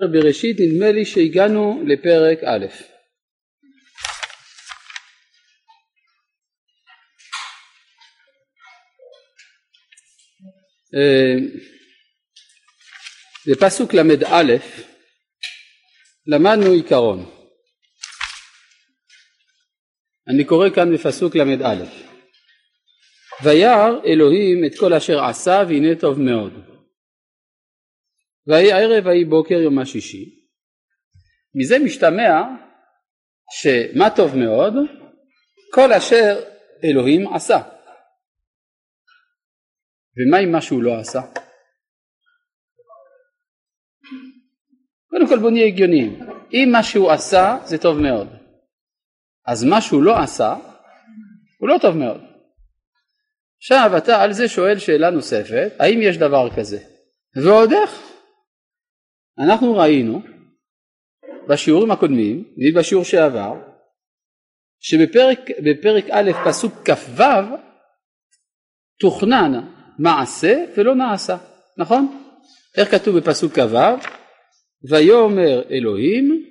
בראשית נדמה לי שהגענו לפרק א'. בפסוק ל"א למדנו עיקרון. אני קורא כאן בפסוק ל"א: וירא אלוהים את כל אשר עשה והנה טוב מאוד. ויהי ערב ויהי בוקר יום השישי. מזה משתמע שמה טוב מאוד? כל אשר אלוהים עשה. ומה אם משהו לא עשה? קודם כל בוא נהיה הגיוניים. אם מה שהוא עשה זה טוב מאוד, אז מה שהוא לא עשה הוא לא טוב מאוד. עכשיו אתה על זה שואל שאלה נוספת, האם יש דבר כזה? ועוד איך? אנחנו ראינו בשיעורים הקודמים, ובשיעור שעבר, שבפרק א' פסוק כ"ו תוכנן מעשה ולא נעשה, נכון? איך כתוב בפסוק כ"ו? ויאמר אלוהים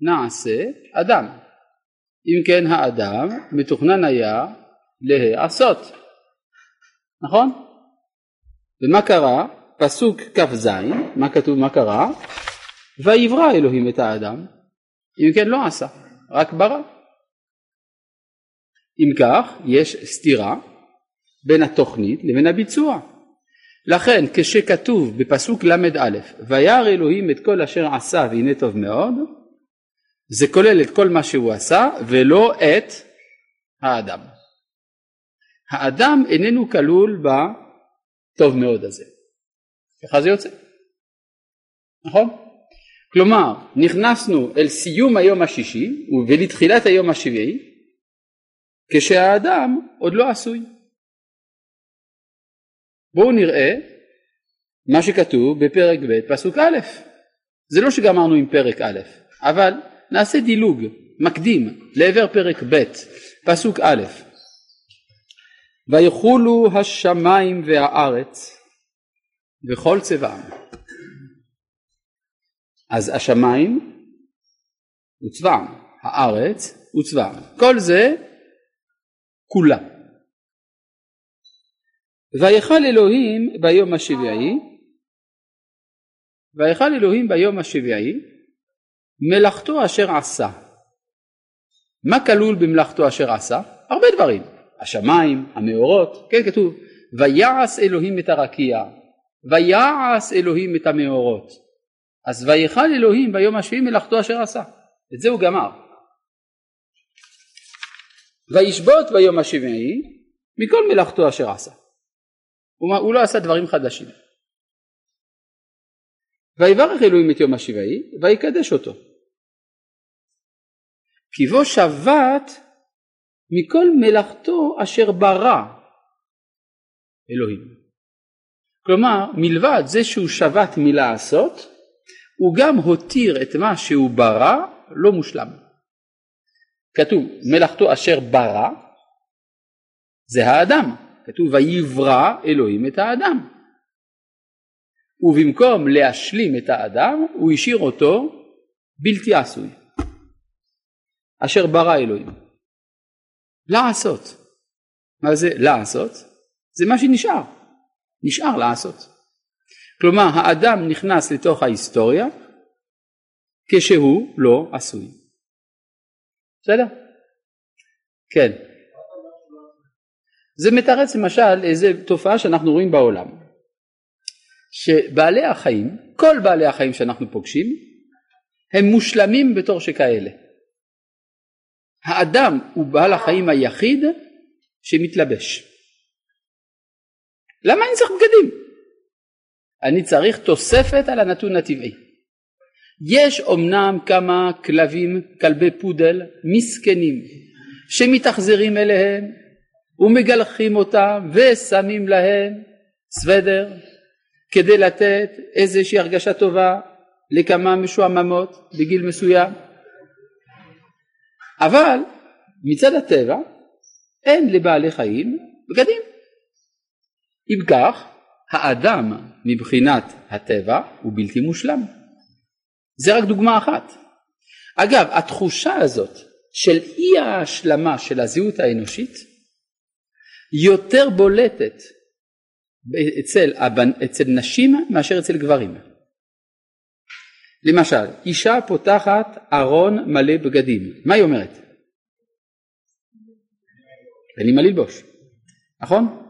נעשה אדם. אם כן האדם מתוכנן היה להיעשות, נכון? ומה קרה? פסוק כ"ז, מה כתוב מה קרה? ויברא אלוהים את האדם, אם כן לא עשה, רק ברא. אם כך, יש סתירה בין התוכנית לבין הביצוע. לכן כשכתוב בפסוק ל"א וירא אלוהים את כל אשר עשה והנה טוב מאוד זה כולל את כל מה שהוא עשה ולא את האדם. האדם איננו כלול בטוב מאוד הזה. ככה זה יוצא. נכון? כלומר נכנסנו אל סיום היום השישי ולתחילת היום השביעי כשהאדם עוד לא עשוי. בואו נראה מה שכתוב בפרק ב' פסוק א', זה לא שגמרנו עם פרק א', אבל נעשה דילוג מקדים לעבר פרק ב' פסוק א', ויחולו השמיים והארץ וכל צבעם. אז השמיים וצבעם, הארץ וצבעם, כל זה כולם. ויכל אלוהים ביום השביעי ויכל אלוהים ביום השביעי מלאכתו אשר עשה. מה כלול במלאכתו אשר עשה? הרבה דברים. השמיים, המאורות, כן כתוב ויעש אלוהים את הרקיע, ויעש אלוהים את המאורות. אז ויכל אלוהים ביום השביעי מלאכתו אשר עשה. את זה הוא גמר. וישבות ביום השביעי מכל מלאכתו אשר עשה. הוא לא עשה דברים חדשים. ויברך אלוהים את יום השבעי ויקדש אותו. כי בו שבת מכל מלאכתו אשר ברא אלוהים. כלומר מלבד זה שהוא שבת מלעשות הוא גם הותיר את מה שהוא ברא לא מושלם. כתוב מלאכתו אשר ברא זה האדם. כתוב ויברא אלוהים את האדם ובמקום להשלים את האדם הוא השאיר אותו בלתי עשוי. אשר ברא אלוהים לעשות. מה זה לעשות? זה מה שנשאר נשאר לעשות כלומר האדם נכנס לתוך ההיסטוריה כשהוא לא עשוי בסדר? כן זה מתרץ למשל איזה תופעה שאנחנו רואים בעולם שבעלי החיים, כל בעלי החיים שאנחנו פוגשים הם מושלמים בתור שכאלה. האדם הוא בעל החיים היחיד שמתלבש. למה אני צריך בגדים? אני צריך תוספת על הנתון הטבעי. יש אומנם כמה כלבים, כלבי פודל, מסכנים, שמתאכזרים אליהם ומגלחים אותם ושמים להם סוודר כדי לתת איזושהי הרגשה טובה לכמה משועממות בגיל מסוים. אבל מצד הטבע אין לבעלי חיים בגדים. אם כך, האדם מבחינת הטבע הוא בלתי מושלם. זה רק דוגמה אחת. אגב, התחושה הזאת של אי ההשלמה של הזהות האנושית יותר בולטת אצל, אצל נשים מאשר אצל גברים. למשל, אישה פותחת ארון מלא בגדים, מה היא אומרת? אין לי מה ללבוש, נכון?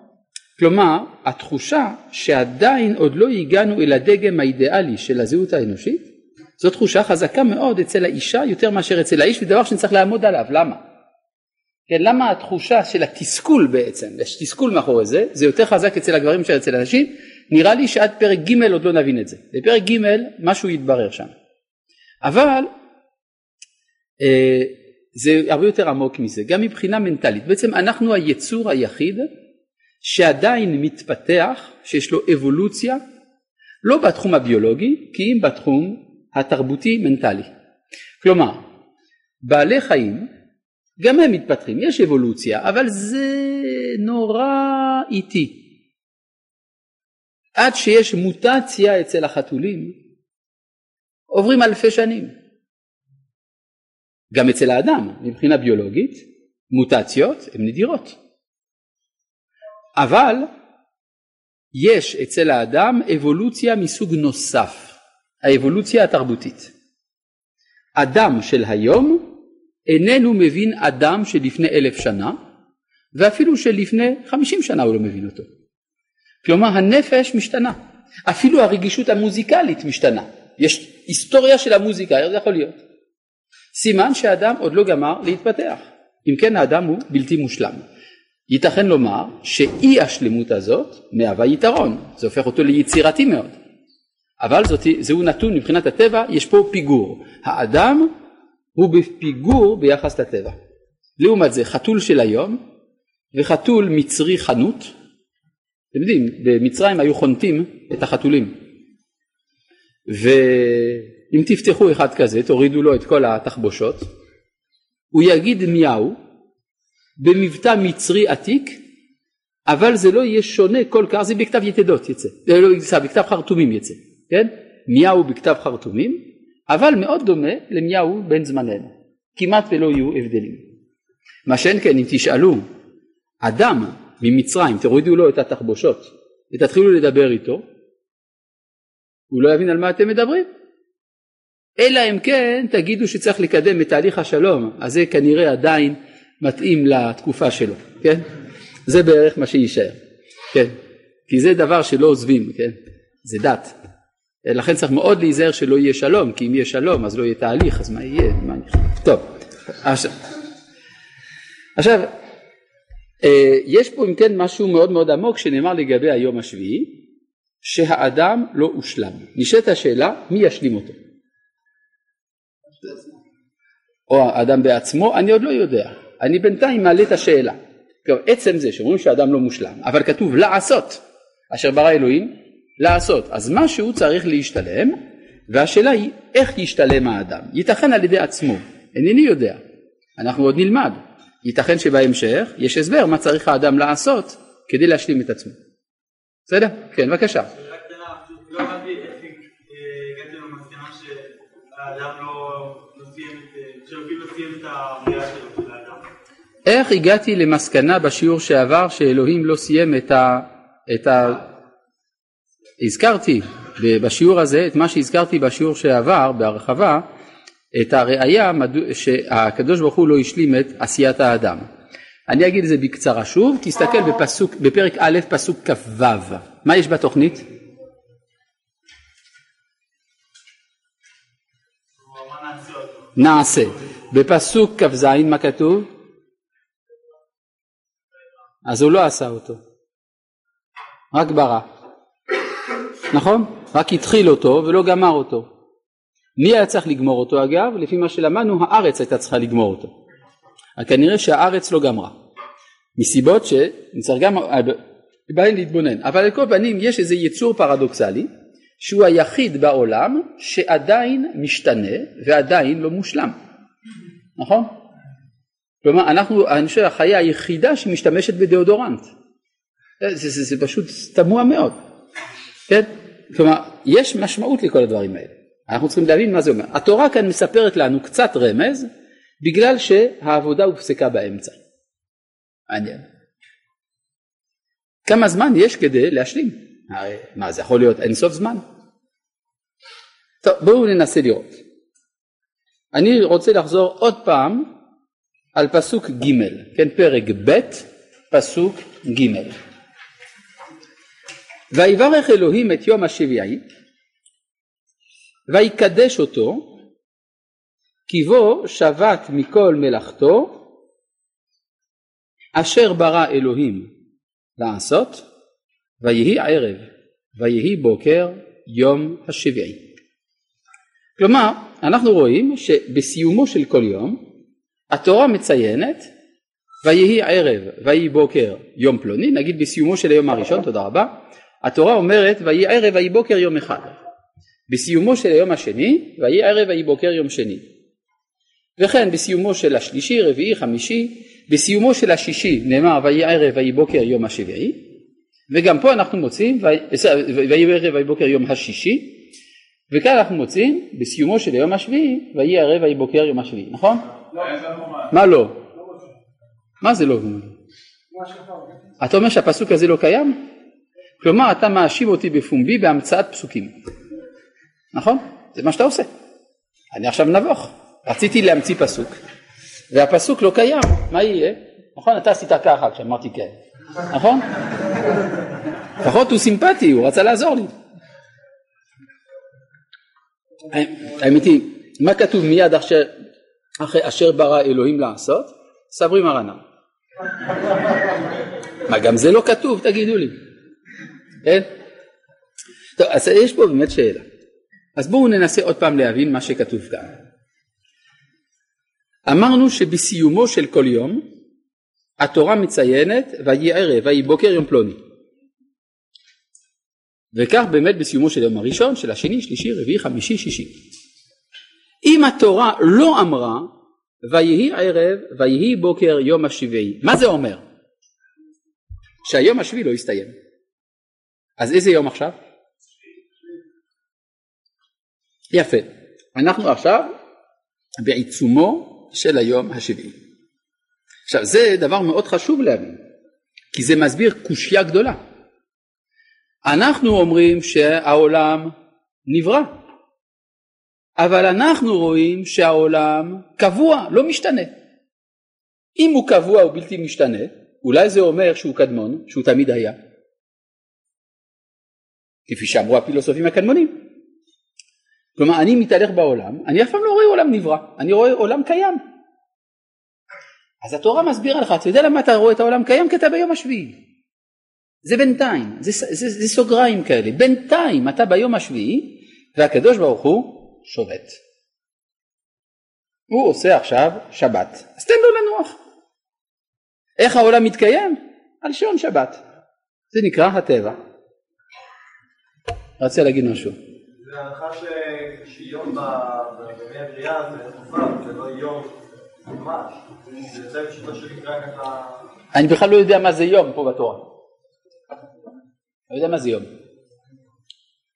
כלומר, התחושה שעדיין עוד לא הגענו אל הדגם האידיאלי של הזהות האנושית, זו תחושה חזקה מאוד אצל האישה יותר מאשר אצל האיש, ודבר שנצטרך לעמוד עליו, למה? כן, למה התחושה של התסכול בעצם, יש תסכול מאחורי זה, זה יותר חזק אצל הגברים מאשר אצל הנשים, נראה לי שעד פרק ג' עוד לא נבין את זה. בפרק ג' משהו יתברר שם. אבל אה, זה הרבה יותר עמוק מזה, גם מבחינה מנטלית. בעצם אנחנו היצור היחיד שעדיין מתפתח, שיש לו אבולוציה, לא בתחום הביולוגי, כי אם בתחום התרבותי מנטלי. כלומר, בעלי חיים גם הם מתפתחים, יש אבולוציה, אבל זה נורא איטי. עד שיש מוטציה אצל החתולים, עוברים אלפי שנים. גם אצל האדם, מבחינה ביולוגית, מוטציות הן נדירות. אבל יש אצל האדם אבולוציה מסוג נוסף, האבולוציה התרבותית. אדם של היום איננו מבין אדם שלפני אלף שנה, ואפילו שלפני חמישים שנה הוא לא מבין אותו. כלומר הנפש משתנה, אפילו הרגישות המוזיקלית משתנה, יש היסטוריה של המוזיקה, איך זה יכול להיות? סימן שהאדם עוד לא גמר להתפתח, אם כן האדם הוא בלתי מושלם. ייתכן לומר שאי השלמות הזאת מהווה יתרון, זה הופך אותו ליצירתי מאוד. אבל זאת, זהו נתון מבחינת הטבע, יש פה פיגור. האדם הוא בפיגור ביחס לטבע. לעומת זה חתול של היום וחתול מצרי חנות, אתם יודעים במצרים היו חונטים את החתולים ואם תפתחו אחד כזה תורידו לו את כל התחבושות הוא יגיד מיהו במבטא מצרי עתיק אבל זה לא יהיה שונה כל כך זה בכתב יתדות יצא, זה לא יצא בכתב חרטומים יצא, כן? מיהו בכתב חרטומים אבל מאוד דומה למיהו בן זמננו, כמעט ולא יהיו הבדלים. מה שאין כן אם תשאלו אדם ממצרים, תורידו לו את התחבושות ותתחילו לדבר איתו, הוא לא יבין על מה אתם מדברים. אלא אם כן תגידו שצריך לקדם את תהליך השלום, אז זה כנראה עדיין מתאים לתקופה שלו, כן? זה בערך מה שיישאר, כן? כי זה דבר שלא עוזבים, כן? זה דת. לכן צריך מאוד להיזהר שלא יהיה שלום, כי אם יהיה שלום אז לא יהיה תהליך, אז מה יהיה? מה טוב, עכשיו, עכשיו אה, יש פה אם כן משהו מאוד מאוד עמוק שנאמר לגבי היום השביעי, שהאדם לא הושלם. נשאלת השאלה, מי ישלים אותו? או האדם בעצמו, אני עוד לא יודע. אני בינתיים מעלה את השאלה. עצם זה שאומרים שהאדם לא מושלם, אבל כתוב לעשות, אשר ברא אלוהים, לעשות. אז משהו צריך להשתלם, והשאלה היא איך ישתלם האדם. ייתכן על ידי עצמו, אינני יודע, אנחנו עוד נלמד. ייתכן שבהמשך יש הסבר מה צריך האדם לעשות כדי להשלים את עצמו. בסדר? כן, בבקשה. איך הגעתי למסקנה בשיעור שעבר שאלוהים לא סיים את ה... את ה... הזכרתי בשיעור הזה את מה שהזכרתי בשיעור שעבר בהרחבה את הראייה שהקדוש ברוך הוא לא השלים את עשיית האדם. אני אגיד את זה בקצרה שוב, תסתכל בפסוק, בפרק א' פסוק כ"ו, מה יש בתוכנית? נעשה. בפסוק כ"ז מה כתוב? אז הוא לא עשה אותו, רק ברא. נכון? רק התחיל אותו ולא גמר אותו. מי היה צריך לגמור אותו אגב? לפי מה שלמדנו הארץ הייתה צריכה לגמור אותו. כנראה שהארץ לא גמרה. מסיבות שנצטרך גם בהן להתבונן. אבל על כל פנים יש איזה יצור פרדוקסלי שהוא היחיד בעולם שעדיין משתנה ועדיין לא מושלם. נכון? כלומר אנחנו, אני חושב החיה היחידה שמשתמשת בדאודורנט. זה, זה, זה, זה פשוט תמוה מאוד. כן? כלומר יש משמעות לכל הדברים האלה. אנחנו צריכים להבין מה זה אומר. התורה כאן מספרת לנו קצת רמז בגלל שהעבודה הופסקה באמצע. מעניין. כמה זמן יש כדי להשלים? מה זה יכול להיות אין סוף זמן? טוב בואו ננסה לראות. אני רוצה לחזור עוד פעם על פסוק ג', כן פרק ב', פסוק ג'. ויברך אלוהים את יום השביעי ויקדש אותו כי בו שבת מכל מלאכתו אשר ברא אלוהים לעשות ויהי ערב ויהי בוקר יום השביעי. כלומר אנחנו רואים שבסיומו של כל יום התורה מציינת ויהי ערב ויהי בוקר יום פלוני נגיד בסיומו של היום הראשון תודה רבה. התורה אומרת ויהי ערב ויהי בוקר יום אחד בסיומו של היום השני ויהי ערב ויהי בוקר יום שני וכן בסיומו של השלישי רביעי חמישי בסיומו של השישי נאמר ויהי ערב ויהי בוקר יום השביעי וגם פה אנחנו מוצאים ויהי ערב ויהי בוקר יום השישי וכאן אנחנו מוצאים בסיומו של היום השביעי ויהי ערב ויהי בוקר יום השביעי נכון? מה לא? מה זה לא? אתה אומר שהפסוק הזה לא קיים? כלומר אתה מאשים אותי בפומבי בהמצאת פסוקים נכון? זה מה שאתה עושה אני עכשיו נבוך רציתי להמציא פסוק והפסוק לא קיים מה יהיה? נכון אתה עשית ככה כשאמרתי כן נכון? לפחות הוא סימפטי הוא רצה לעזור לי האמת היא מה כתוב מיד אחרי, אחרי אשר ברא אלוהים לעשות? סברי מרנם מה גם זה לא כתוב תגידו לי כן? טוב אז יש פה באמת שאלה אז בואו ננסה עוד פעם להבין מה שכתוב כאן אמרנו שבסיומו של כל יום התורה מציינת ויהי ערב ויהי בוקר יום פלוני וכך באמת בסיומו של יום הראשון, של השני, שלישי, רביעי, חמישי, שישי. אם התורה לא אמרה ויהי ערב ויהי בוקר יום השביעי, מה זה אומר? שהיום השביעי לא יסתיים. אז איזה יום עכשיו? יפה. אנחנו עכשיו בעיצומו של היום השביעי. עכשיו זה דבר מאוד חשוב להבין, כי זה מסביר קושייה גדולה. אנחנו אומרים שהעולם נברא, אבל אנחנו רואים שהעולם קבוע, לא משתנה. אם הוא קבוע ובלתי משתנה, אולי זה אומר שהוא קדמון, שהוא תמיד היה. כפי שאמרו הפילוסופים הקדמונים. כלומר אני מתהלך בעולם, אני אף פעם לא רואה עולם נברא, אני רואה עולם קיים. אז התורה מסבירה לך, אתה יודע למה אתה רואה את העולם קיים? כי אתה ביום השביעי. זה בינתיים, זה, זה, זה סוגריים כאלה, בינתיים אתה ביום השביעי והקדוש ברוך הוא שובת. הוא עושה עכשיו שבת, אז תן לו לנוח. איך העולם מתקיים? על שעון שבת. זה נקרא הטבע. רצה להגיד משהו. זה הנחה שיום בימי הבריאה זה תקופה, זה לא יום ממש. זה פשוטו של מקרה ככה... אני בכלל לא יודע מה זה יום פה בתורה. לא יודע מה זה יום.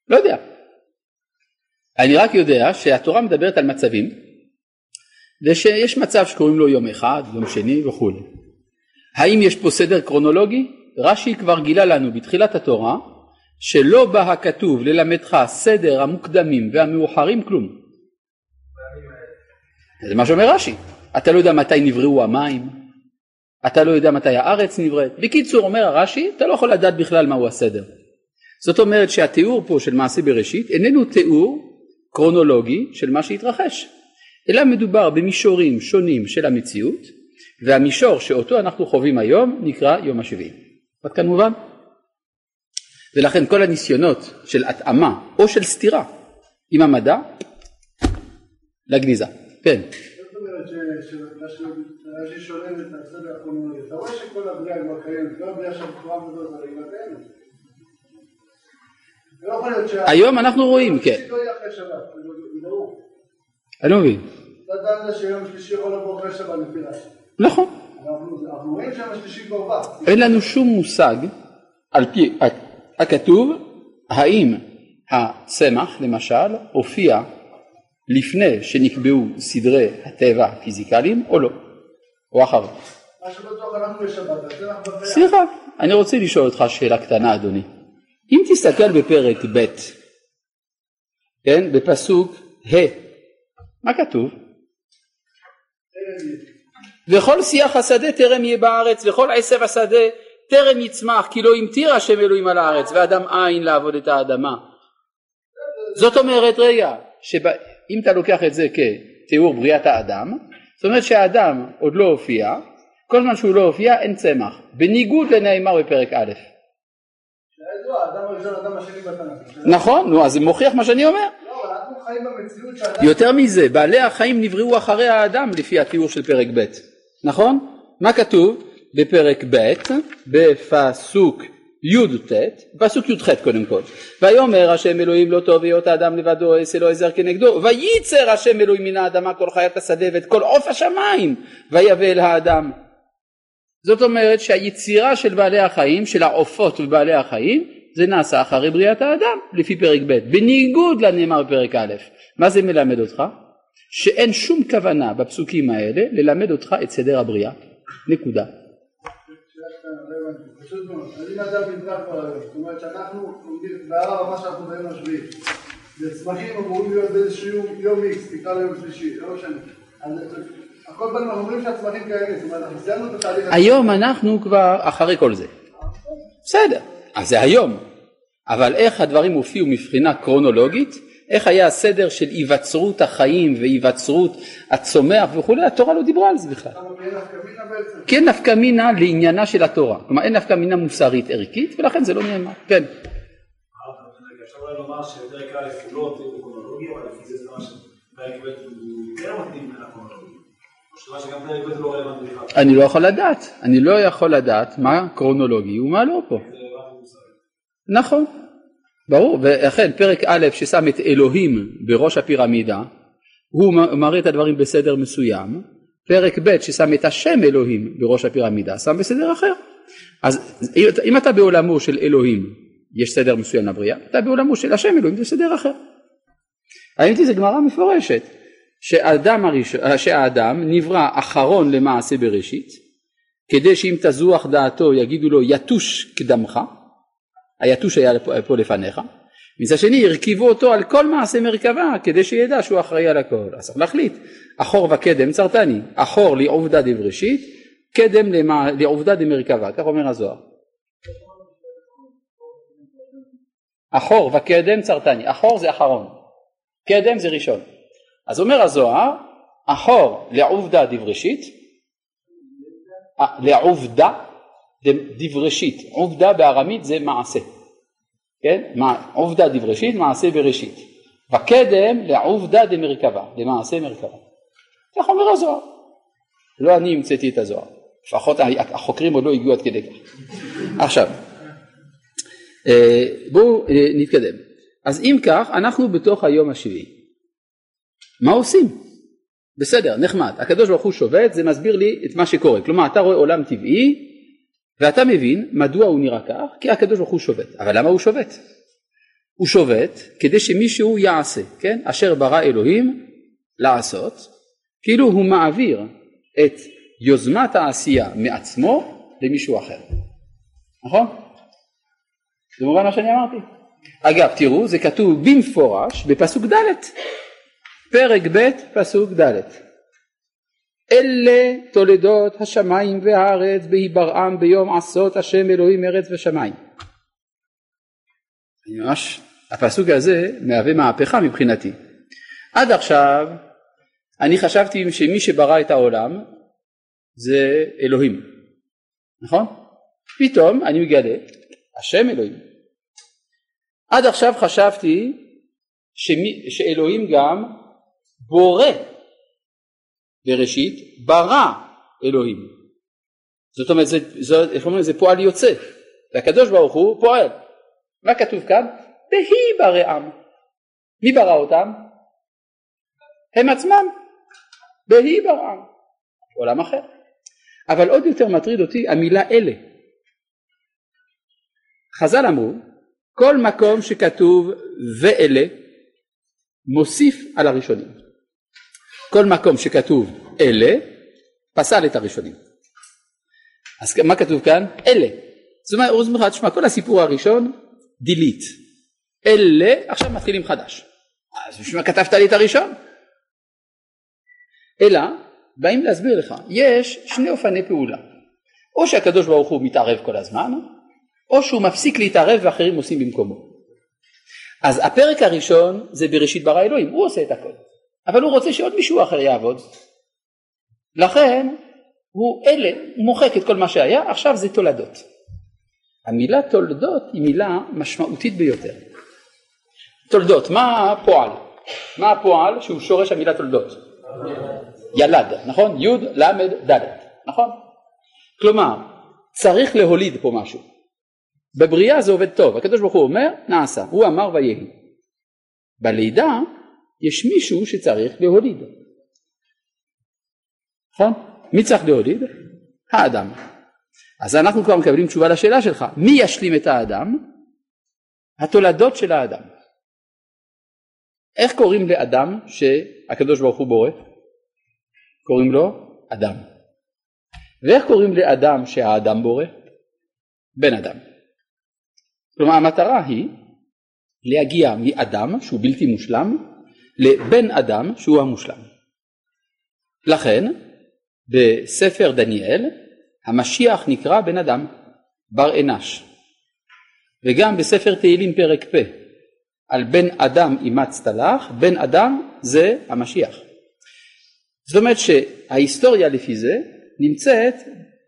לא יודע. אני רק יודע שהתורה מדברת על מצבים ושיש מצב שקוראים לו יום אחד, יום שני וכולי. האם יש פה סדר קרונולוגי? רש"י כבר גילה לנו בתחילת התורה שלא בא הכתוב ללמדך סדר המוקדמים והמאוחרים כלום. זה מה שאומר רש"י. אתה לא יודע מתי נבראו המים, אתה לא יודע מתי הארץ נבראת. בקיצור אומר הרש"י, אתה לא יכול לדעת בכלל מהו הסדר. זאת אומרת שהתיאור פה של מעשה בראשית איננו תיאור קרונולוגי של מה שהתרחש, אלא מדובר במישורים שונים של המציאות, והמישור שאותו אנחנו חווים היום נקרא יום השביעי. עד כאן מובן? ולכן כל הניסיונות של התאמה או של סתירה עם המדע לגניזה. כן. אתה רואה שכל הבריאה לא קיימת, לא הבריאה שם בצורה כזאת, אבל היא היום אנחנו רואים, כן. לא אני לא מבין. נכון. אין לנו שום מושג על פי הכתוב האם הצמח למשל הופיע לפני שנקבעו סדרי הטבע הפיזיקליים או לא, או אחרי. מה שבטוח אנחנו בשבת. סליחה, אני רוצה לשאול אותך שאלה קטנה אדוני. אם תסתכל בפרק ב', כן, בפסוק ה', מה כתוב? וכל שיח השדה טרם יהיה בארץ וכל עשב השדה טרם יצמח כי לא המטיר השם אלוהים על הארץ ואדם אין לעבוד את האדמה. זאת אומרת רגע, שאם אתה לוקח את זה כתיאור בריאת האדם, זאת אומרת שהאדם עוד לא הופיע, כל זמן שהוא לא הופיע אין צמח, בניגוד לנאמר בפרק א'. כידוע, האדם הראשון, האדם השני בתנ"ך. נכון, נו אז זה מוכיח מה שאני אומר. לא. יותר מזה, בעלי החיים נבראו אחרי האדם לפי התיאור של פרק ב', נכון? מה כתוב בפרק ב', בפסוק י"ט, פסוק י"ח קודם כל, ויאמר השם אלוהים לא טוב היות האדם לבדו אעשה לו עזר כנגדו, וייצר השם אלוהים מן האדמה כל חיית השדה ואת כל עוף השמיים, ויבא אל האדם. זאת אומרת שהיצירה של בעלי החיים, של העופות ובעלי החיים, זה נעשה אחרי בריאת האדם, לפי פרק ב', בניגוד לנאמר בפרק א'. מה זה מלמד אותך? שאין שום כוונה בפסוקים האלה ללמד אותך את סדר הבריאה. נקודה. לא. היום אנחנו כבר אחרי כל זה. בסדר, אז זה היום. אבל איך הדברים הופיעו מבחינה קרונולוגית, איך היה הסדר של היווצרות החיים והיווצרות הצומח וכולי, התורה לא דיברה על זה בכלל. כמה מהם נפקא מינה בעצם? נפקא מינה לעניינה של התורה. כלומר אין נפקא מינה מוסרית ערכית ולכן זה לא נאמר. כן. אפשר אולי לומר שפרק א' הוא לא אבל לפי זה זה מה שפרק ב' הוא יותר מתאים. אני לא יכול לדעת. אני לא יכול לדעת מה קרונולוגי ומה לא פה. נכון, ברור, ואכן פרק א' ששם את אלוהים בראש הפירמידה, הוא מראה את הדברים בסדר מסוים, פרק ב' ששם את השם אלוהים בראש הפירמידה, שם בסדר אחר. אז אם אתה- בעולמו של אלוהים, יש סדר מסוים לבריאה, אתה בעולמו של השם אלוהים, זה סדר אחר. האמת היא זו גמרא מפורשת, שהאדם, הראשון, שהאדם נברא אחרון למעשה בראשית, כדי שאם תזוח דעתו יגידו לו יתוש קדמך, היתוש היה פה, פה לפניך, מצד שני הרכיבו אותו על כל מעשה מרכבה כדי שידע שהוא אחראי על הכל. אז צריך להחליט, אחור וקדם צרתני, אחור לעובדה דבראשית, קדם למע... לעובדה דמרכבה, כך אומר הזוהר. אחור וקדם צרתני, אחור זה אחרון, קדם זה ראשון. אז אומר הזוהר, אחור לעובדה דבראשית, אה, לעובדה דבראשית, עובדה בארמית זה מעשה, כן? עובדה דבראשית, מעשה בראשית. וקדם לעובדה דמרכבה, למעשה מרכבה. כך אומר הזוהר. לא אני המצאתי את הזוהר, לפחות החוקרים עוד לא הגיעו עד כדי כך. עכשיו, אה, בואו אה, נתקדם. אז אם כך, אנחנו בתוך היום השביעי. מה עושים? בסדר, נחמד. הקדוש ברוך הוא שובת, זה מסביר לי את מה שקורה. כלומר, אתה רואה עולם טבעי, ואתה מבין מדוע הוא נראה כך, כי הקדוש ברוך הוא שובת. אבל למה הוא שובת? הוא שובת כדי שמישהו יעשה, כן? אשר ברא אלוהים לעשות, כאילו הוא מעביר את יוזמת העשייה מעצמו למישהו אחר. נכון? זה מובן מה שאני אמרתי? אגב, תראו, זה כתוב במפורש בפסוק ד', פרק ב', פסוק ד'. אלה תולדות השמיים והארץ בהיברעם ביום עשות השם אלוהים ארץ ושמיים. אני ממש, הפסוק הזה מהווה מהפכה מבחינתי. עד עכשיו אני חשבתי שמי שברא את העולם זה אלוהים, נכון? פתאום אני מגלה, השם אלוהים. עד עכשיו חשבתי שמי, שאלוהים גם בורא בראשית ברא אלוהים. זאת אומרת, זה, זה, איך אומרים, זה פועל יוצא. והקדוש ברוך הוא פועל. מה כתוב כאן? בהי בראם. מי ברא אותם? הם עצמם. בהי בראם. עולם אחר. אבל עוד יותר מטריד אותי המילה אלה. חז"ל אמרו, כל מקום שכתוב ואלה, מוסיף על הראשונים. כל מקום שכתוב אלה, פסל את הראשונים. אז מה כתוב כאן? אלה. זאת אומרת, הוא אומר תשמע, כל הסיפור הראשון, דילית. אלה, עכשיו מתחילים חדש. אז בשביל מה כתבת לי את הראשון? אלא, באים להסביר לך, יש שני אופני פעולה. או שהקדוש ברוך הוא מתערב כל הזמן, או שהוא מפסיק להתערב ואחרים עושים במקומו. אז הפרק הראשון זה בראשית ברא אלוהים, הוא עושה את הכל. אבל הוא רוצה שעוד מישהו אחר יעבוד. לכן הוא אלה, הוא מוחק את כל מה שהיה, עכשיו זה תולדות. המילה תולדות היא מילה משמעותית ביותר. תולדות, מה הפועל? מה הפועל שהוא שורש המילה תולדות? ילד, נכון? י' ל' ד', נכון? כלומר, צריך להוליד פה משהו. בבריאה זה עובד טוב, הקדוש ברוך הוא אומר, נעשה, הוא אמר ויהי. בלידה יש מישהו שצריך להוליד. נכון? מי צריך להוליד? האדם. אז אנחנו כבר מקבלים תשובה לשאלה שלך, מי ישלים את האדם? התולדות של האדם. איך קוראים לאדם שהקדוש ברוך הוא בורא? קוראים לו אדם. ואיך קוראים לאדם שהאדם בורא? בן אדם. כלומר המטרה היא להגיע מאדם שהוא בלתי מושלם לבן אדם שהוא המושלם. לכן בספר דניאל המשיח נקרא בן אדם, בר אנש. וגם בספר תהילים פרק פ' על בן אדם אימצת לך, בן אדם זה המשיח. זאת אומרת שההיסטוריה לפי זה נמצאת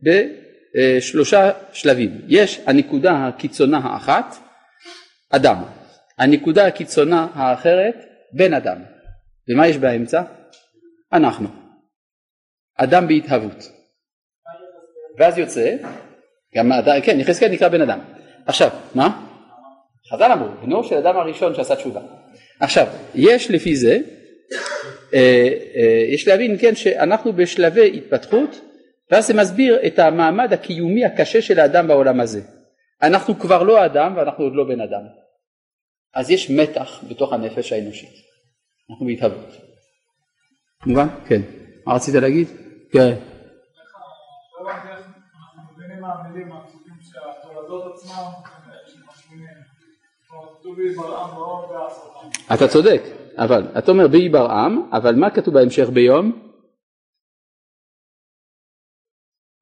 בשלושה שלבים. יש הנקודה הקיצונה האחת, אדם. הנקודה הקיצונה האחרת, בן אדם. ומה יש באמצע? אנחנו. אדם בהתהוות. ואז יוצא, גם האדם, כן, יחזקאל נקרא בן אדם. עכשיו, מה? חז"ל אמרו, בנו של אדם הראשון שעשה תשובה. עכשיו, יש לפי זה, אה, אה, יש להבין, כן, שאנחנו בשלבי התפתחות, ואז זה מסביר את המעמד הקיומי הקשה של האדם בעולם הזה. אנחנו כבר לא אדם ואנחנו עוד לא בן אדם. אז יש מתח בתוך הנפש האנושית. אנחנו בהתהוות. מובן? כן. מה רצית להגיד? כן. אתה צודק, אבל אתה אומר בי ברעם, אבל מה כתוב בהמשך ביום?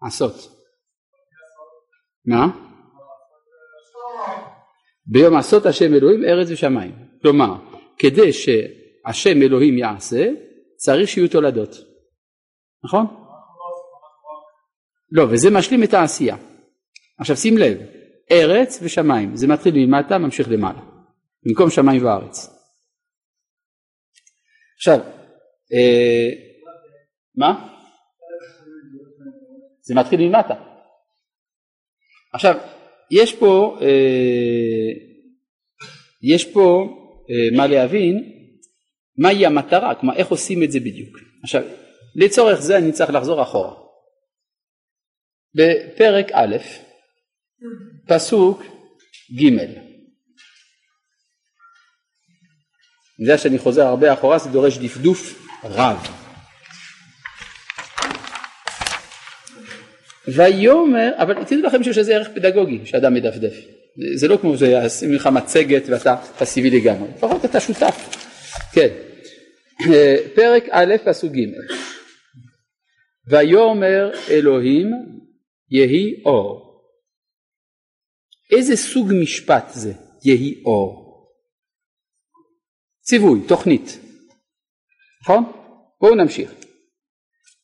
עשות. מה? ביום עשות השם אלוהים ארץ ושמיים. כלומר, כדי שהשם אלוהים יעשה, צריך שיהיו תולדות. נכון? לא, וזה משלים את העשייה. עכשיו שים לב, ארץ ושמיים, זה מתחיל ממטה, ממשיך למעלה, במקום שמיים וארץ. עכשיו, אה, מה? זה מתחיל ממטה. עכשיו, יש פה, אה, יש פה אה, מה להבין, מהי המטרה, כלומר איך עושים את זה בדיוק. עכשיו, לצורך זה אני צריך לחזור אחורה. בפרק א', פסוק ג' אני יודע שאני חוזר הרבה אחורה, זה דורש דפדוף רב. ויאמר, אבל תדעו לכם שיש לזה ערך פדגוגי שאדם מדפדף. זה לא כמו שישים לך מצגת ואתה פסיבי לגמרי, לפחות אתה שותף. כן, פרק א' פסוק ג' ויאמר אלוהים יהי אור. איזה סוג משפט זה יהי אור? ציווי, תוכנית, נכון? בואו נמשיך.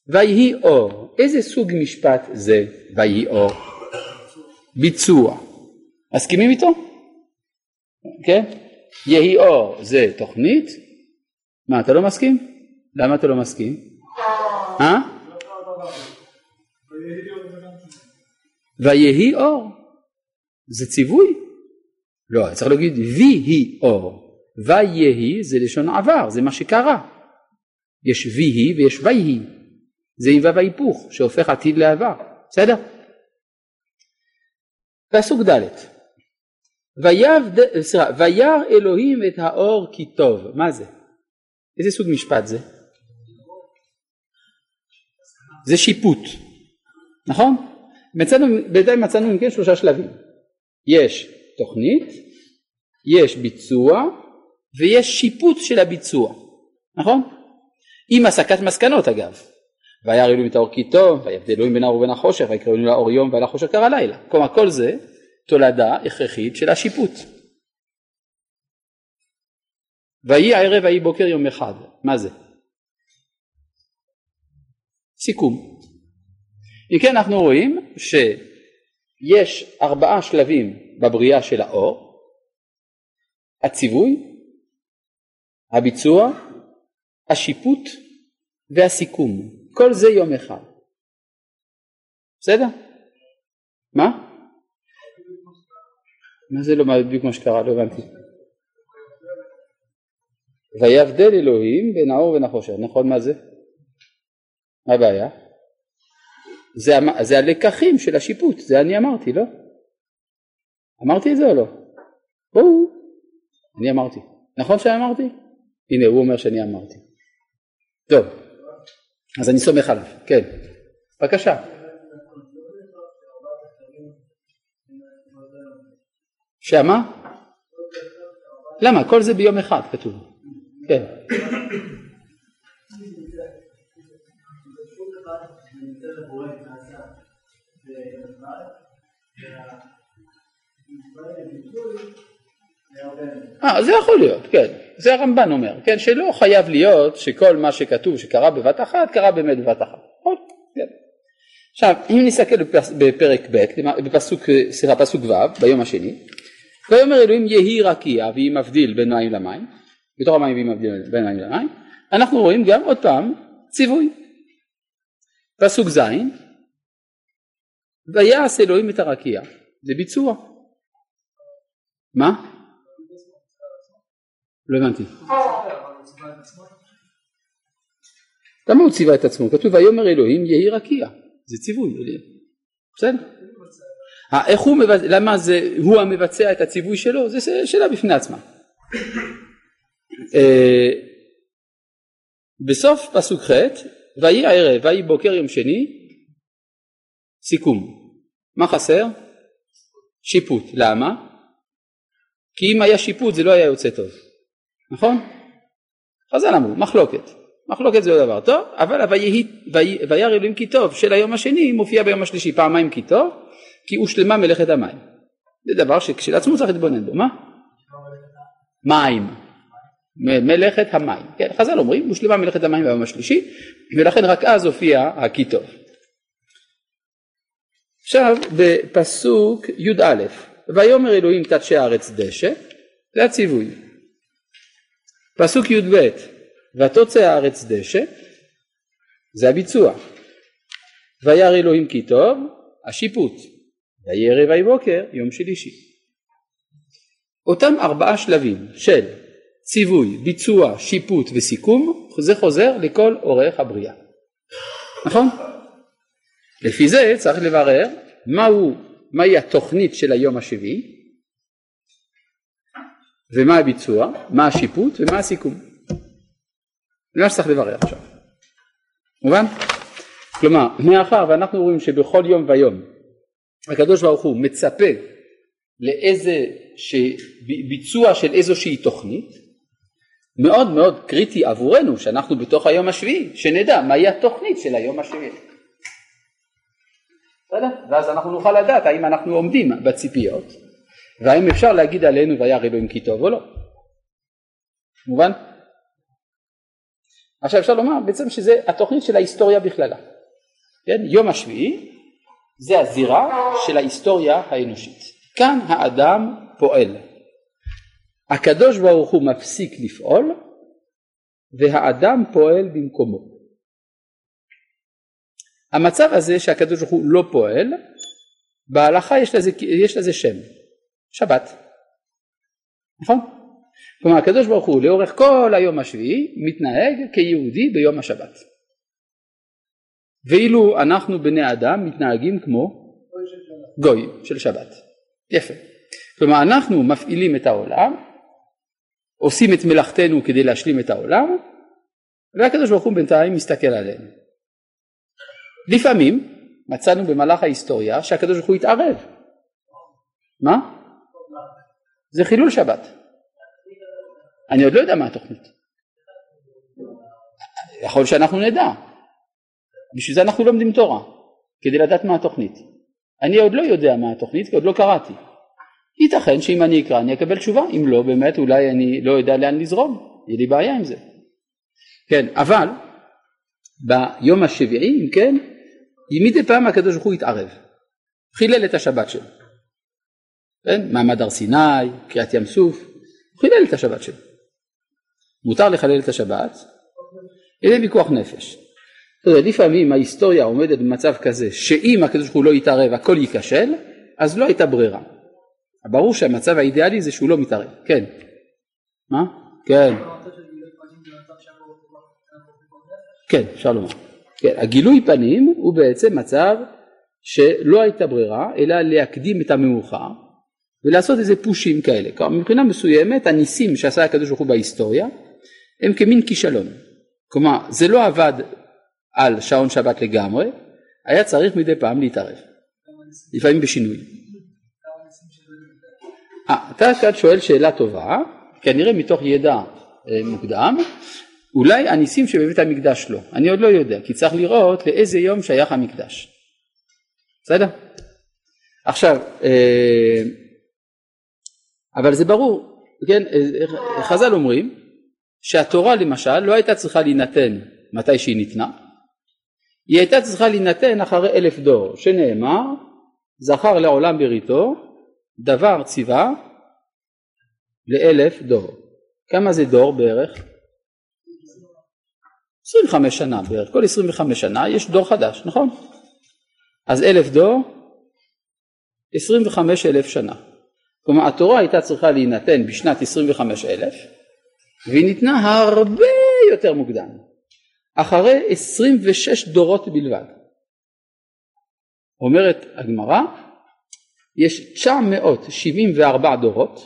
ויהי אור, איזה סוג משפט זה ויהי אור? ביצוע. מסכימים איתו? כן? יהי אור זה תוכנית? מה, אתה לא מסכים? למה אתה לא מסכים? אה? ויהי אור. זה ציווי? לא, צריך להגיד ויהי אור. ויהי זה לשון עבר, זה מה שקרה. יש ויהי ויש ויהי. זה עם וו ההיפוך שהופך עתיד לעבר, בסדר? פסוק ד' וירא אלוהים את האור כי טוב, מה זה? איזה סוג משפט זה? זה שיפוט, נכון? מצאנו, בינתיים מצאנו אם כן שלושה שלבים. יש תוכנית, יש ביצוע ויש שיפוט של הביצוע, נכון? עם הסקת מסקנות אגב. וירא אלוהים את האור כי טוב, ויבדל אלוהים בין האור ובין החושך, ויקרא אלוהים לאור יום ועל החושך קרא לילה. כלומר כל זה תולדה הכרחית של השיפוט. ויהי הערב ויהי בוקר יום אחד, מה זה? סיכום. אם כן אנחנו רואים שיש ארבעה שלבים בבריאה של האור, הציווי, הביצוע, השיפוט והסיכום. כל זה יום אחד. בסדר? מה? מה זה לא בדיוק מה שקרה? לא הבנתי. ויבדל אלוהים בין האור ובין החושך. נכון מה זה? מה הבעיה? זה, זה הלקחים של השיפוט, זה אני אמרתי, לא? אמרתי את זה או לא? בואו, אני אמרתי. נכון שאני אמרתי? הנה הוא אומר שאני אמרתי. טוב, אז אני סומך עליו, כן. בבקשה. שמה? למה? כל זה ביום אחד כתוב. כן. אה, זה יכול להיות, כן, זה הרמב"ן אומר, כן, שלא חייב להיות שכל מה שכתוב שקרה בבת אחת, קרה באמת בבת אחת. כן. עכשיו, אם נסתכל בפרק ב', בפסוק, סליחה, פסוק ו', ביום השני, ויאמר אלוהים יהי רקיע והיא מבדיל בין מים למים, בתוך המים והיא מבדיל בין מים למים, אנחנו רואים גם עוד פעם ציווי. פסוק ז', ויעש אלוהים את הרקיע, זה ביצוע. מה? לא הבנתי. למה הוא ציווה את עצמו? כתוב ויאמר אלוהים יהי רקיע, זה ציווי, בסדר. איך הוא מבצע, למה זה הוא המבצע את הציווי שלו? זה שאלה בפני עצמה. אה, בסוף פסוק ח' ויהי הערב ויהי בוקר יום שני סיכום. מה חסר? שיפוט. למה? כי אם היה שיפוט זה לא היה יוצא טוב. נכון? חז"ל אמרו, מחלוקת. מחלוקת זה לא דבר טוב, אבל וירא אלוהים כי טוב של היום השני מופיע ביום השלישי פעמיים כי טוב, כי הושלמה מלאכת המים. זה דבר שכשלעצמו צריך להתבונן בו, מה? מים. מלאכת המים. כן, חז"ל אומרים, הושלמה מלאכת המים ביום השלישי, ולכן רק אז הופיע הכי טוב. עכשיו בפסוק י"א, ויאמר אלוהים תדשא הארץ דשא, זה הציווי. פסוק י"ב ותוצא הארץ דשא זה הביצוע. וירא אלוהים כי טוב השיפוט. ויהי ערב ויהי בוקר יום שלישי. אותם ארבעה שלבים של ציווי, ביצוע, שיפוט וסיכום זה חוזר לכל אורך הבריאה. נכון? לפי זה צריך לברר מהו, מהי התוכנית של היום השביעי ומה הביצוע, מה השיפוט ומה הסיכום. זה מה שצריך לברר עכשיו. מובן? כלומר, מאחר ואנחנו רואים שבכל יום ויום הקדוש ברוך הוא מצפה לאיזה ביצוע של איזושהי תוכנית, מאוד מאוד קריטי עבורנו שאנחנו בתוך היום השביעי, שנדע מהי התוכנית של היום השביעי. ואז אנחנו נוכל לדעת האם אנחנו עומדים בציפיות והאם אפשר להגיד עלינו וירא אלוהים כי טוב או לא. מובן? עכשיו אפשר לומר בעצם שזה התוכנית של ההיסטוריה בכללה. כן? יום השביעי זה הזירה של ההיסטוריה האנושית. כאן האדם פועל. הקדוש ברוך הוא מפסיק לפעול והאדם פועל במקומו. המצב הזה שהקדוש ברוך הוא לא פועל, בהלכה יש לזה, יש לזה שם, שבת. נכון? כלומר הקדוש ברוך הוא לאורך כל היום השביעי מתנהג כיהודי ביום השבת. ואילו אנחנו בני אדם מתנהגים כמו גוי של שבת. יפה. כלומר אנחנו מפעילים את העולם, עושים את מלאכתנו כדי להשלים את העולם, והקדוש ברוך הוא בינתיים מסתכל עליהם. לפעמים מצאנו במהלך ההיסטוריה שהקדוש ברוך הוא התערב. מה? זה חילול שבת. אני עוד לא יודע מה התוכנית. יכול שאנחנו נדע. בשביל זה אנחנו לומדים תורה, כדי לדעת מה התוכנית. אני עוד לא יודע מה התוכנית, כי עוד לא קראתי. ייתכן שאם אני אקרא אני אקבל תשובה, אם לא באמת אולי אני לא יודע לאן לזרום, יהיה לי בעיה עם זה. כן, אבל ביום השביעי, אם כן, מדי פעם הקדוש ברוך הוא התערב, חילל את השבת שלו. כן? מעמד הר סיני, קריעת ים סוף, הוא חילל את השבת שלו. מותר לחלל את השבת, אין ויכוח נפש. אתה יודע, לפעמים ההיסטוריה עומדת במצב כזה שאם הקדוש ברוך הוא לא יתערב הכל ייכשל, אז לא הייתה ברירה. ברור שהמצב האידיאלי זה שהוא לא מתערב, כן. מה? כן. כן, אפשר לומר. כן, הגילוי פנים הוא בעצם מצב שלא הייתה ברירה אלא להקדים את המאוחר ולעשות איזה פושים כאלה. כלומר מבחינה מסוימת הניסים שעשה הקדוש ברוך הוא בהיסטוריה הם כמין כישלון. כלומר זה לא עבד על שעון שבת לגמרי, היה צריך מדי פעם להתערב. לפעמים בשינוי. אה, אתה כאן שואל שאלה טובה, כנראה מתוך ידע אה, מוקדם, אולי הניסים שבבית המקדש לא, אני עוד לא יודע, כי צריך לראות לאיזה יום שייך המקדש. בסדר? עכשיו, אה, אבל זה ברור, כן, חז"ל אומרים שהתורה למשל לא הייתה צריכה להינתן מתי שהיא ניתנה, היא הייתה צריכה להינתן אחרי אלף דור, שנאמר זכר לעולם בריתו דבר ציווה לאלף דור. כמה זה דור בערך? 25 שנה בערך, כל 25 שנה יש דור חדש, נכון? אז אלף דור, 25 אלף שנה. כלומר התורה הייתה צריכה להינתן בשנת 25 אלף והיא ניתנה הרבה יותר מוקדם, אחרי 26 דורות בלבד. אומרת הגמרא, יש 974 דורות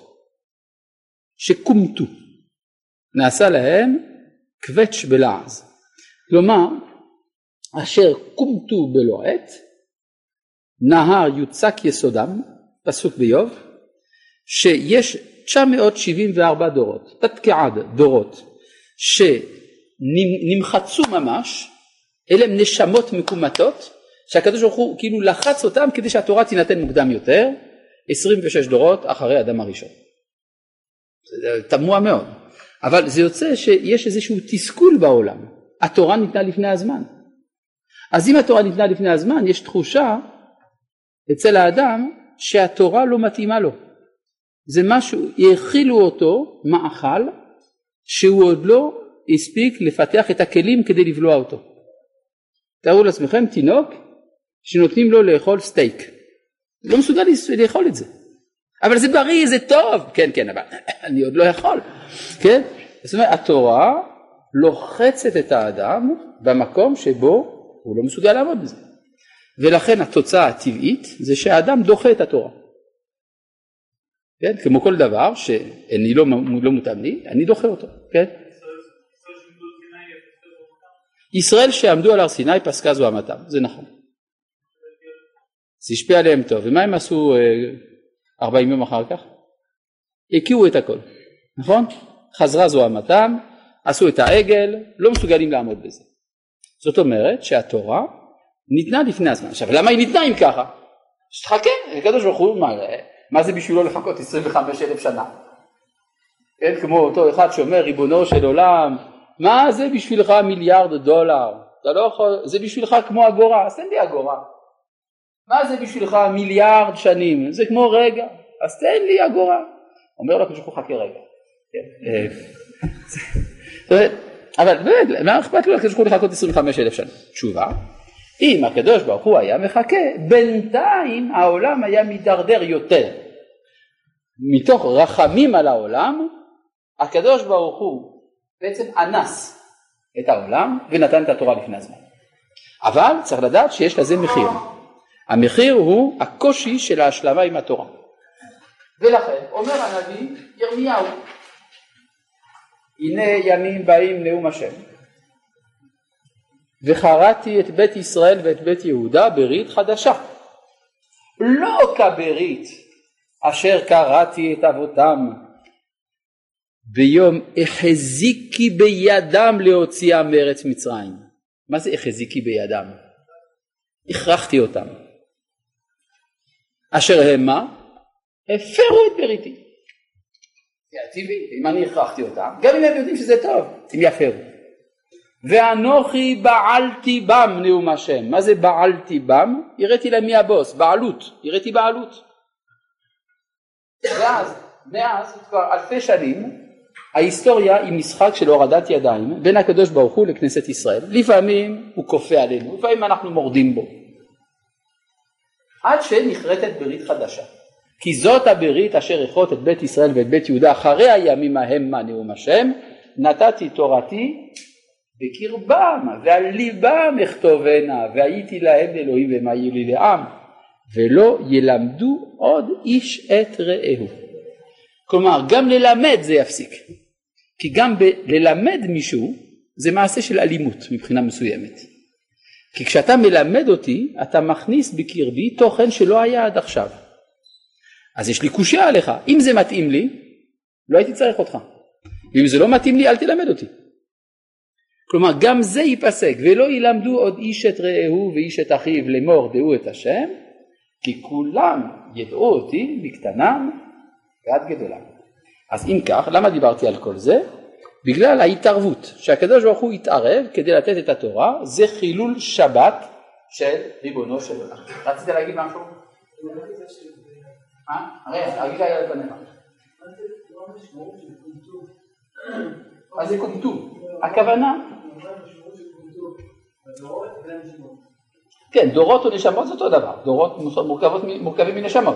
שכומתו, נעשה להם קווץ' בלעז. כלומר, אשר כומתו בלא עת, נהר יוצק יסודם, פסוק באיוב, שיש 974 דורות, תתקעד דורות, שנמחצו ממש, אלה הם נשמות מקומטות, שהקדוש ברוך הוא כאילו לחץ אותם כדי שהתורה תינתן מוקדם יותר, 26 דורות אחרי אדם הראשון. תמוה מאוד, אבל זה יוצא שיש איזשהו תסכול בעולם. התורה ניתנה לפני הזמן. אז אם התורה ניתנה לפני הזמן, יש תחושה אצל האדם שהתורה לא מתאימה לו. זה משהו, האכילו אותו מאכל שהוא עוד לא הספיק לפתח את הכלים כדי לבלוע אותו. תארו לעצמכם תינוק שנותנים לו לאכול סטייק. לא מסוגל לאכול את זה. אבל זה בריא, זה טוב. כן, כן, אבל אני עוד לא יכול. כן? זאת אומרת, התורה לוחצת את האדם במקום שבו הוא לא מסוגל לעמוד בזה. ולכן התוצאה הטבעית זה שהאדם דוחה את התורה. כן? כמו כל דבר שאני לא, לא מותאם לי, אני דוחה אותו. כן? ישראל שעמדו על הר סיני פסקה זו המתם, זה נכון. זה השפיע עליהם טוב. ומה הם עשו אה, 40 יום אחר כך? הקיאו את הכל, נכון? חזרה זו המתם, עשו את העגל, לא מסוגלים לעמוד בזה. זאת אומרת שהתורה ניתנה לפני הזמן. עכשיו למה היא ניתנה אם ככה? שתחכה, הקדוש ברוך הוא, מה, מה זה בשבילו לחכות 25 אלף שנה? אין כמו אותו אחד שאומר ריבונו של עולם, מה זה בשבילך מיליארד דולר? אתה לא יכול, זה בשבילך כמו אגורה, אז תן לי אגורה. מה זה בשבילך מיליארד שנים? זה כמו רגע, אז תן לי אגורה. אומר לו הקדוש ברוך הוא חכה רגע. כן, אה, אבל באמת, מה אכפת לו לקדוש ברוך הוא לחכות 25 אלף שנה? תשובה, אם הקדוש ברוך הוא היה מחכה, בינתיים העולם היה מידרדר יותר. מתוך רחמים על העולם, הקדוש ברוך הוא בעצם אנס את העולם ונתן את התורה לפני הזמן. אבל צריך לדעת שיש לזה מחיר. המחיר הוא הקושי של ההשלמה עם התורה. ולכן אומר הנביא ירמיהו הנה ימים באים נאום השם וחרתי את בית ישראל ואת בית יהודה ברית חדשה. לא כברית אשר קראתי את אבותם ביום החזיקי בידם להוציאם מארץ מצרים. מה זה החזיקי בידם? הכרחתי אותם. אשר המה הפרו את בריתי. זה הטבעי, אם אני הכרחתי אותם, גם אם הם יודעים שזה טוב, הם יפרו. ואנוכי בעלתי בם נאום השם. מה זה בעלתי בם? הראיתי להם מי הבוס, בעלות, הראיתי בעלות. ואז, מאז כבר אלפי שנים, ההיסטוריה היא משחק של הורדת ידיים בין הקדוש ברוך הוא לכנסת ישראל. לפעמים הוא כופה עלינו, לפעמים אנחנו מורדים בו. עד שנכרתת ברית חדשה. כי זאת הברית אשר אכרות את בית ישראל ואת בית יהודה אחרי הימים ההם נאום השם, נתתי תורתי בקרבם ועל ליבם אכתובנה והייתי להם אלוהים ומה יהיו לי לעם ולא ילמדו עוד איש את רעהו. כלומר גם ללמד זה יפסיק כי גם ב- ללמד מישהו זה מעשה של אלימות מבחינה מסוימת. כי כשאתה מלמד אותי אתה מכניס בקרבי תוכן שלא היה עד עכשיו. אז יש לי קושייה עליך. אם זה מתאים לי לא הייתי צריך אותך. ואם זה לא מתאים לי אל תלמד אותי כלומר גם זה ייפסק ולא ילמדו עוד איש את רעהו ואיש את אחיו לאמור דעו את השם כי כולם ידעו אותי מקטנם ועד גדולם. אז אם כך למה דיברתי על כל זה? בגלל ההתערבות שהקדוש ברוך הוא התערב כדי לתת את התורה זה חילול שבת של ריבונו של עולם. רצית להגיד משהו? מה? הרי הגישה היה לפניך. מה זה קומטו? הכוונה כן, דורות או נשמות זה אותו דבר, דורות מורכבות, מורכבים מנשמות.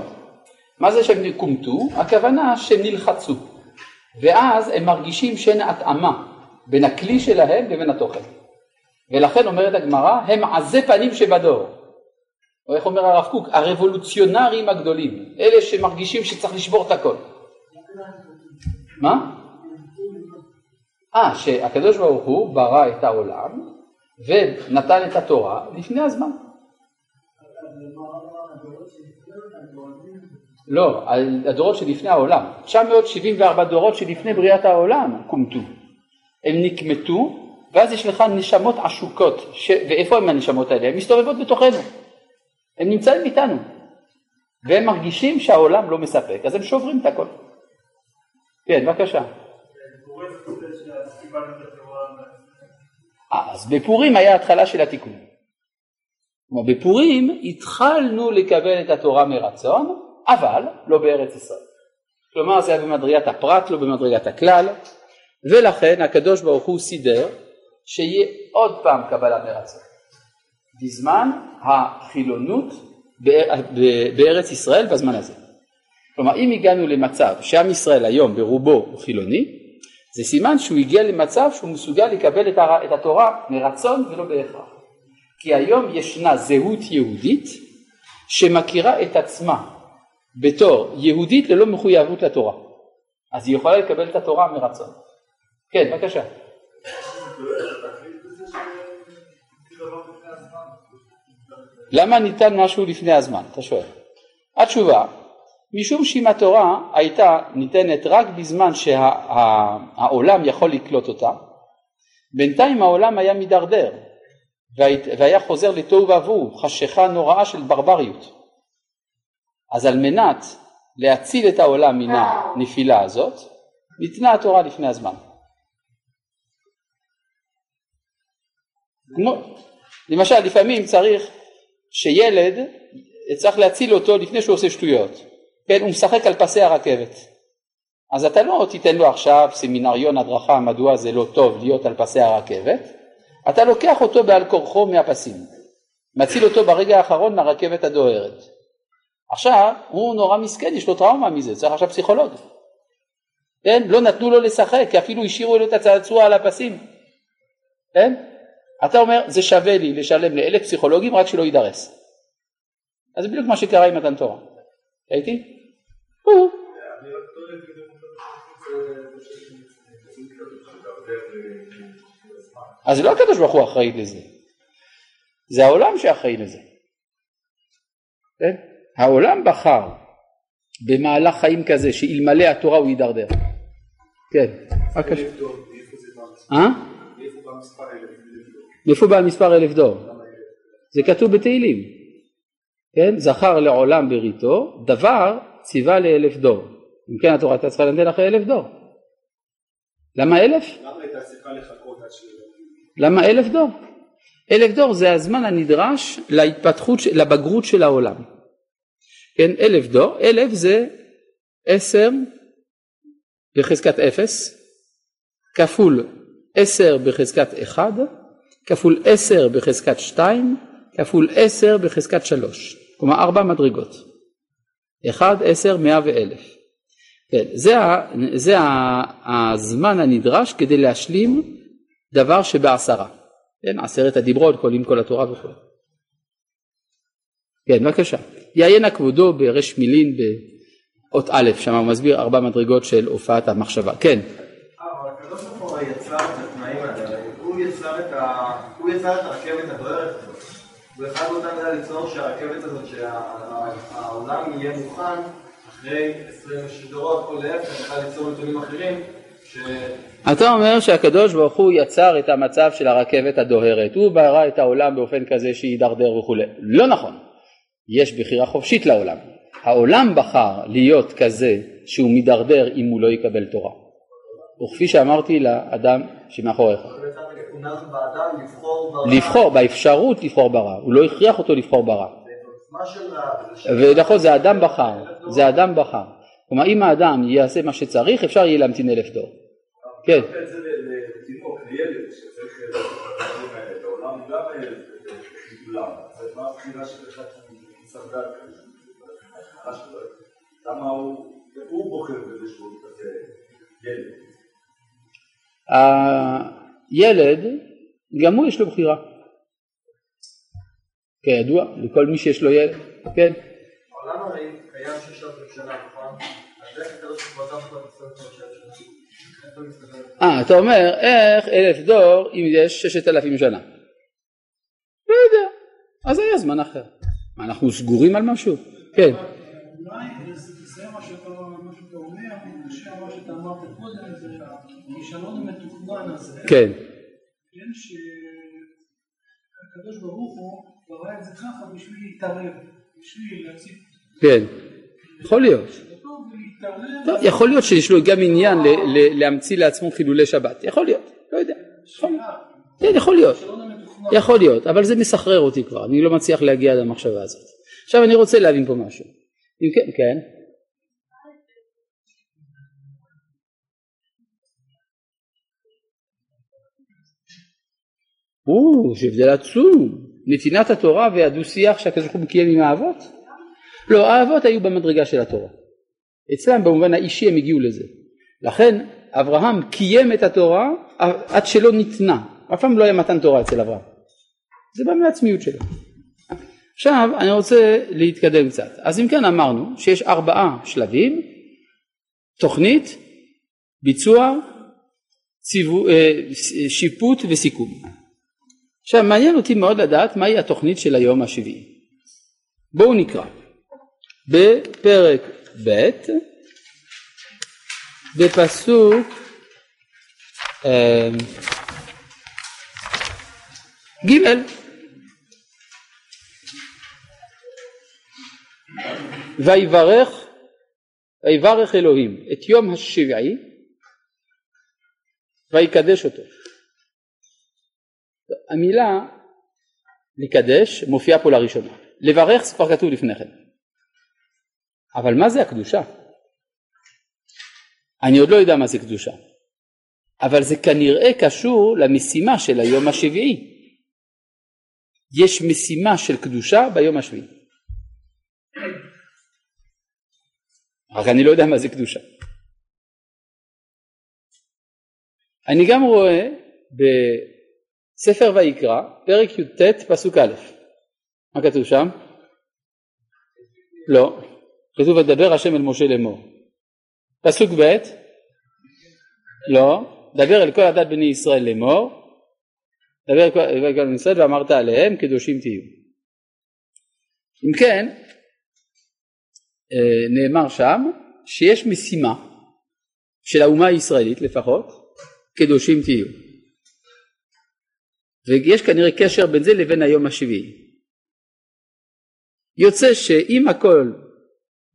מה זה שהם קומטו? הכוונה שהם נלחצו, ואז הם מרגישים שאין התאמה בין הכלי שלהם לבין התוכן. ולכן אומרת הגמרא, הם עזי פנים שבדור. או איך אומר הרב קוק, הרבולוציונרים הגדולים, אלה שמרגישים שצריך לשבור את הכל. מה? אה, שהקדוש ברוך הוא ברא את העולם ונתן את התורה לפני הזמן. לא, הדורות שלפני העולם, 974 דורות שלפני בריאת העולם קומטו. הם נקמטו ואז יש לך נשמות עשוקות, ש... ואיפה הם הנשמות האלה? הן מסתובבות בתוכנו, הם נמצאים איתנו והם מרגישים שהעולם לא מספק, אז הם שוברים את הכל. כן, בבקשה. אז בפורים היה התחלה של התיקון. כלומר בפורים התחלנו לקבל את התורה מרצון, אבל לא בארץ ישראל. כלומר זה היה במדרגת הפרט, לא במדרגת הכלל, ולכן הקדוש ברוך הוא סידר שיהיה עוד פעם קבלה מרצון. בזמן החילונות בארץ ישראל בזמן הזה. כלומר אם הגענו למצב שעם ישראל היום ברובו הוא חילוני, זה סימן שהוא הגיע למצב שהוא מסוגל לקבל את התורה מרצון ולא בהכרח. כי היום ישנה זהות יהודית שמכירה את עצמה בתור יהודית ללא מחויבות לתורה. אז היא יכולה לקבל את התורה מרצון. כן, בבקשה. למה ניתן משהו לפני הזמן? אתה שואל. התשובה, משום שאם התורה הייתה ניתנת רק בזמן שהעולם יכול לקלוט אותה, בינתיים העולם היה מידרדר והיה חוזר לתוהו ובוהו, חשיכה נוראה של ברבריות. אז על מנת להציל את העולם מן הנפילה הזאת, ניתנה התורה לפני הזמן. כמו, למשל לפעמים צריך שילד צריך להציל אותו לפני שהוא עושה שטויות, כן, הוא משחק על פסי הרכבת, אז אתה לא תיתן לו עכשיו סמינריון הדרכה מדוע זה לא טוב להיות על פסי הרכבת, אתה לוקח אותו בעל כורחו מהפסים, מציל אותו ברגע האחרון מהרכבת הדוהרת. עכשיו הוא נורא מסכן, יש לו טראומה מזה, צריך עכשיו פסיכולוג. כן? לא נתנו לו לשחק, כי אפילו השאירו לו את הצעצוע על הפסים. כן? אתה אומר, זה שווה לי לשלם לאלף פסיכולוגים רק שלא יידרס. אז זה בדיוק מה שקרה עם מתן תורה. הייתי? אז לא הקדוש ברוך הוא אחראי לזה. זה העולם שאחראי לזה. כן? העולם בחר במהלך חיים כזה שאלמלא התורה הוא יידרדר. כן, בבקשה. אה? מאיפה בא המספר אלף דור? זה כתוב בתהילים. כן? זכר לעולם בריתו, דבר ציווה לאלף דור. אם כן התורה הייתה צריכה לנתן אחרי אלף דור. למה אלף? למה הייתה צריכה לחכות עד ש... למה אלף דור? אלף דור זה הזמן הנדרש להתפתחות, לבגרות של העולם. כן, אלף דור, אלף זה עשר בחזקת אפס, כפול עשר בחזקת אחד, כפול עשר בחזקת שתיים, כפול עשר בחזקת שלוש. כלומר ארבע מדרגות. אחד, עשר, מאה ואלף. כן, זה, זה הזמן הנדרש כדי להשלים דבר שבעשרה. כן, עשרת הדיברות, כוללים כל התורה וכו'. כן, בבקשה. יעיין הכבודו ברש מילין באות א', שם הוא מסביר ארבע מדרגות של הופעת המחשבה. כן. אבל הקדוש ברוך הוא יצר את התנאים האלה, הוא יצר את הרכבת הזאת. הוא אחד מאותם מידה ליצור שהרכבת הזאת, שהעולם יהיה מוכן אחרי 26 דורות, או להפך, בכלל ליצור נתונים אחרים, ש... אתה אומר שהקדוש ברוך הוא יצר את המצב של הרכבת הדוהרת, הוא ברא את העולם באופן כזה שיידרדר וכולי. לא נכון, יש בחירה חופשית לעולם. העולם בחר להיות כזה שהוא מידרדר אם הוא לא יקבל תורה. וכפי שאמרתי לאדם שמאחוריך, לבחור ברע. לבחור, באפשרות לבחור ברע, הוא לא הכריח אותו לבחור ברע. ונכון, זה האדם בחר, זה האדם בחר. כלומר, אם האדם יעשה מה שצריך, אפשר יהיה להמתין אלף דור. כן. דעת כזה? למה הוא, הוא בוחר בזה שהוא כזה ילד? הילד, גם הוא יש לו בחירה. כידוע, לכל מי שיש לו ילד, כן. העולם הרי קיים שש אלפים שנה, נכון? אז איך הקדוש מסתדר? אה, אתה אומר, איך אלף דור אם יש ששת אלפים שנה? לא יודע, אז היה זמן אחר. מה, אנחנו סגורים על משהו? כן. אולי זה מה שאתה אומר, מה שאתה אמרת קודם, זה הכישלון המתוכנן הזה, כן, כן, שהקדוש ברוך הוא ברא את זה ככה בשביל להתערב, בשביל להציג כן. יכול להיות. טוב, יכול להיות שיש לו גם עניין להמציא לעצמו חילולי שבת. יכול להיות, לא יודע. כן, יכול להיות. יכול להיות, אבל זה מסחרר אותי כבר, אני לא מצליח להגיע למחשבה הזאת. עכשיו אני רוצה להבין פה משהו. אם כן, כן. או, יש הבדל עצום. נתינת התורה והדו-שיח שהקדוש ברוך הוא קיים עם האבות? לא, האבות היו במדרגה של התורה. אצלם במובן האישי הם הגיעו לזה. לכן אברהם קיים את התורה עד שלא ניתנה. אף פעם לא היה מתן תורה אצל אברהם. זה בא מהעצמיות שלו. עכשיו אני רוצה להתקדם קצת. אז אם כן אמרנו שיש ארבעה שלבים, תוכנית, ביצוע, ציוו, אה, שיפוט וסיכום. עכשיו מעניין אותי מאוד לדעת מהי התוכנית של היום השביעי. בואו נקרא. בפרק ב' בפסוק אה, ג' ויברך ויברך אלוהים את יום השביעי ויקדש אותו. המילה לקדש מופיעה פה לראשונה. לברך זה כבר כתוב לפני כן. אבל מה זה הקדושה? אני עוד לא יודע מה זה קדושה. אבל זה כנראה קשור למשימה של היום השביעי. יש משימה של קדושה ביום השביעי. רק אני לא יודע מה זה קדושה. אני גם רואה בספר ויקרא, פרק י"ט פסוק א', מה כתוב שם? לא, כתוב ודבר השם אל משה לאמור. פסוק ב', לא, דבר אל כל הדת בני ישראל לאמור, דבר כל ישראל ואמרת עליהם קדושים תהיו. אם כן, אה, נאמר שם שיש משימה של האומה הישראלית לפחות, קדושים תהיו. ויש כנראה קשר בין זה לבין היום השביעי. יוצא שאם הכל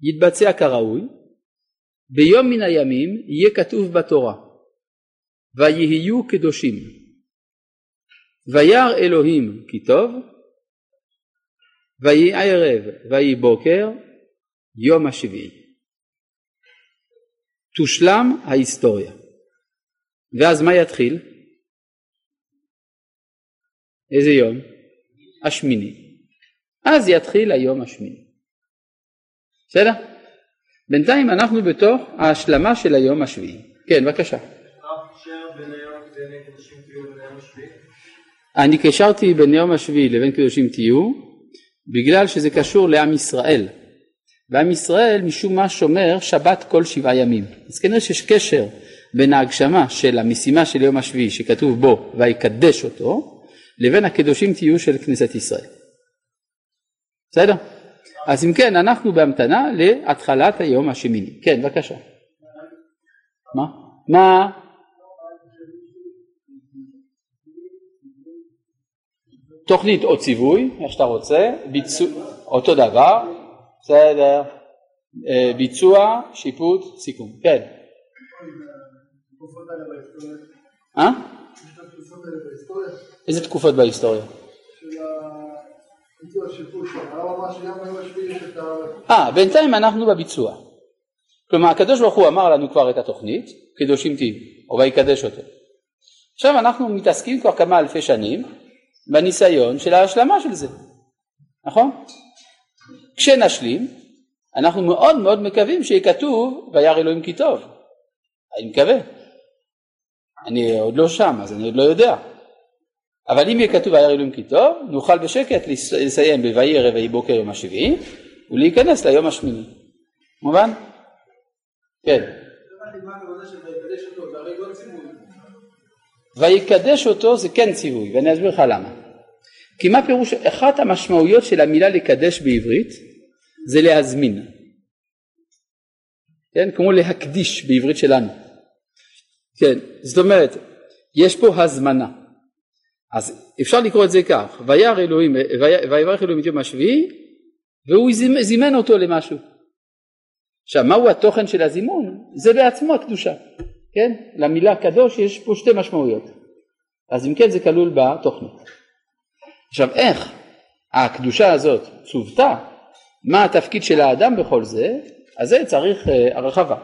יתבצע כראוי, ביום מן הימים יהיה כתוב בתורה ויהיו קדושים וירא אלוהים כי טוב ויהי ערב ויהי בוקר יום השביעי. תושלם ההיסטוריה. ואז מה יתחיל? איזה יום? השמיני. אז יתחיל היום השמיני. בסדר? בינתיים אנחנו בתוך ההשלמה של היום השביעי. כן, בבקשה. אני קשרתי בין יום השביעי לבין קדושים תהיו בגלל שזה קשור לעם ישראל ועם ישראל משום מה שומר שבת כל שבעה ימים אז כנראה שיש קשר בין ההגשמה של המשימה של יום השביעי שכתוב בו ויקדש אותו לבין הקדושים תהיו של כנסת ישראל בסדר? אז אם כן אנחנו בהמתנה להתחלת היום השמיני כן בבקשה מה? מה? תוכנית או ציווי, איך שאתה רוצה, ביצוע, אותו דבר, בסדר, אה, ביצוע, שיפוט, סיכום, כן. אה? איזה תקופות בהיסטוריה? אה, בינתיים אנחנו בביצוע. כלומר הקדוש ברוך הוא אמר לנו כבר את התוכנית, קדושים תהיו, או ויקדש אותו. עכשיו אנחנו מתעסקים כבר כמה אלפי שנים בניסיון של ההשלמה של זה, נכון? כשנשלים, אנחנו מאוד מאוד מקווים שיהיה כתוב וירא אלוהים כי טוב. אני מקווה. אני עוד לא שם, אז אני עוד לא יודע. אבל אם יהיה כתוב וירא אלוהים כי טוב, נוכל בשקט לסיים ב"ויהי ערב ויהי בוקר יום השביעי" ולהיכנס ליום השמיני. מובן? כן. ויקדש אותו זה כן ציווי ואני אסביר לך למה. כי מה פירוש, אחת המשמעויות של המילה לקדש בעברית זה להזמין. כן, כמו להקדיש בעברית שלנו. כן, זאת אומרת, יש פה הזמנה. אז אפשר לקרוא את זה כך, וירא אלוהים, ויברך אלוהים את יום השביעי, והוא זימן אותו למשהו. עכשיו, מהו התוכן של הזימון? זה בעצמו הקדושה. כן? למילה קדוש יש פה שתי משמעויות. אז אם כן זה כלול בתוכנית. עכשיו איך הקדושה הזאת צוותה, מה התפקיד של האדם בכל זה, אז זה צריך uh, הרחבה.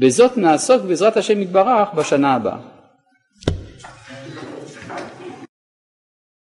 בזאת נעסוק בעזרת השם יתברך בשנה הבאה.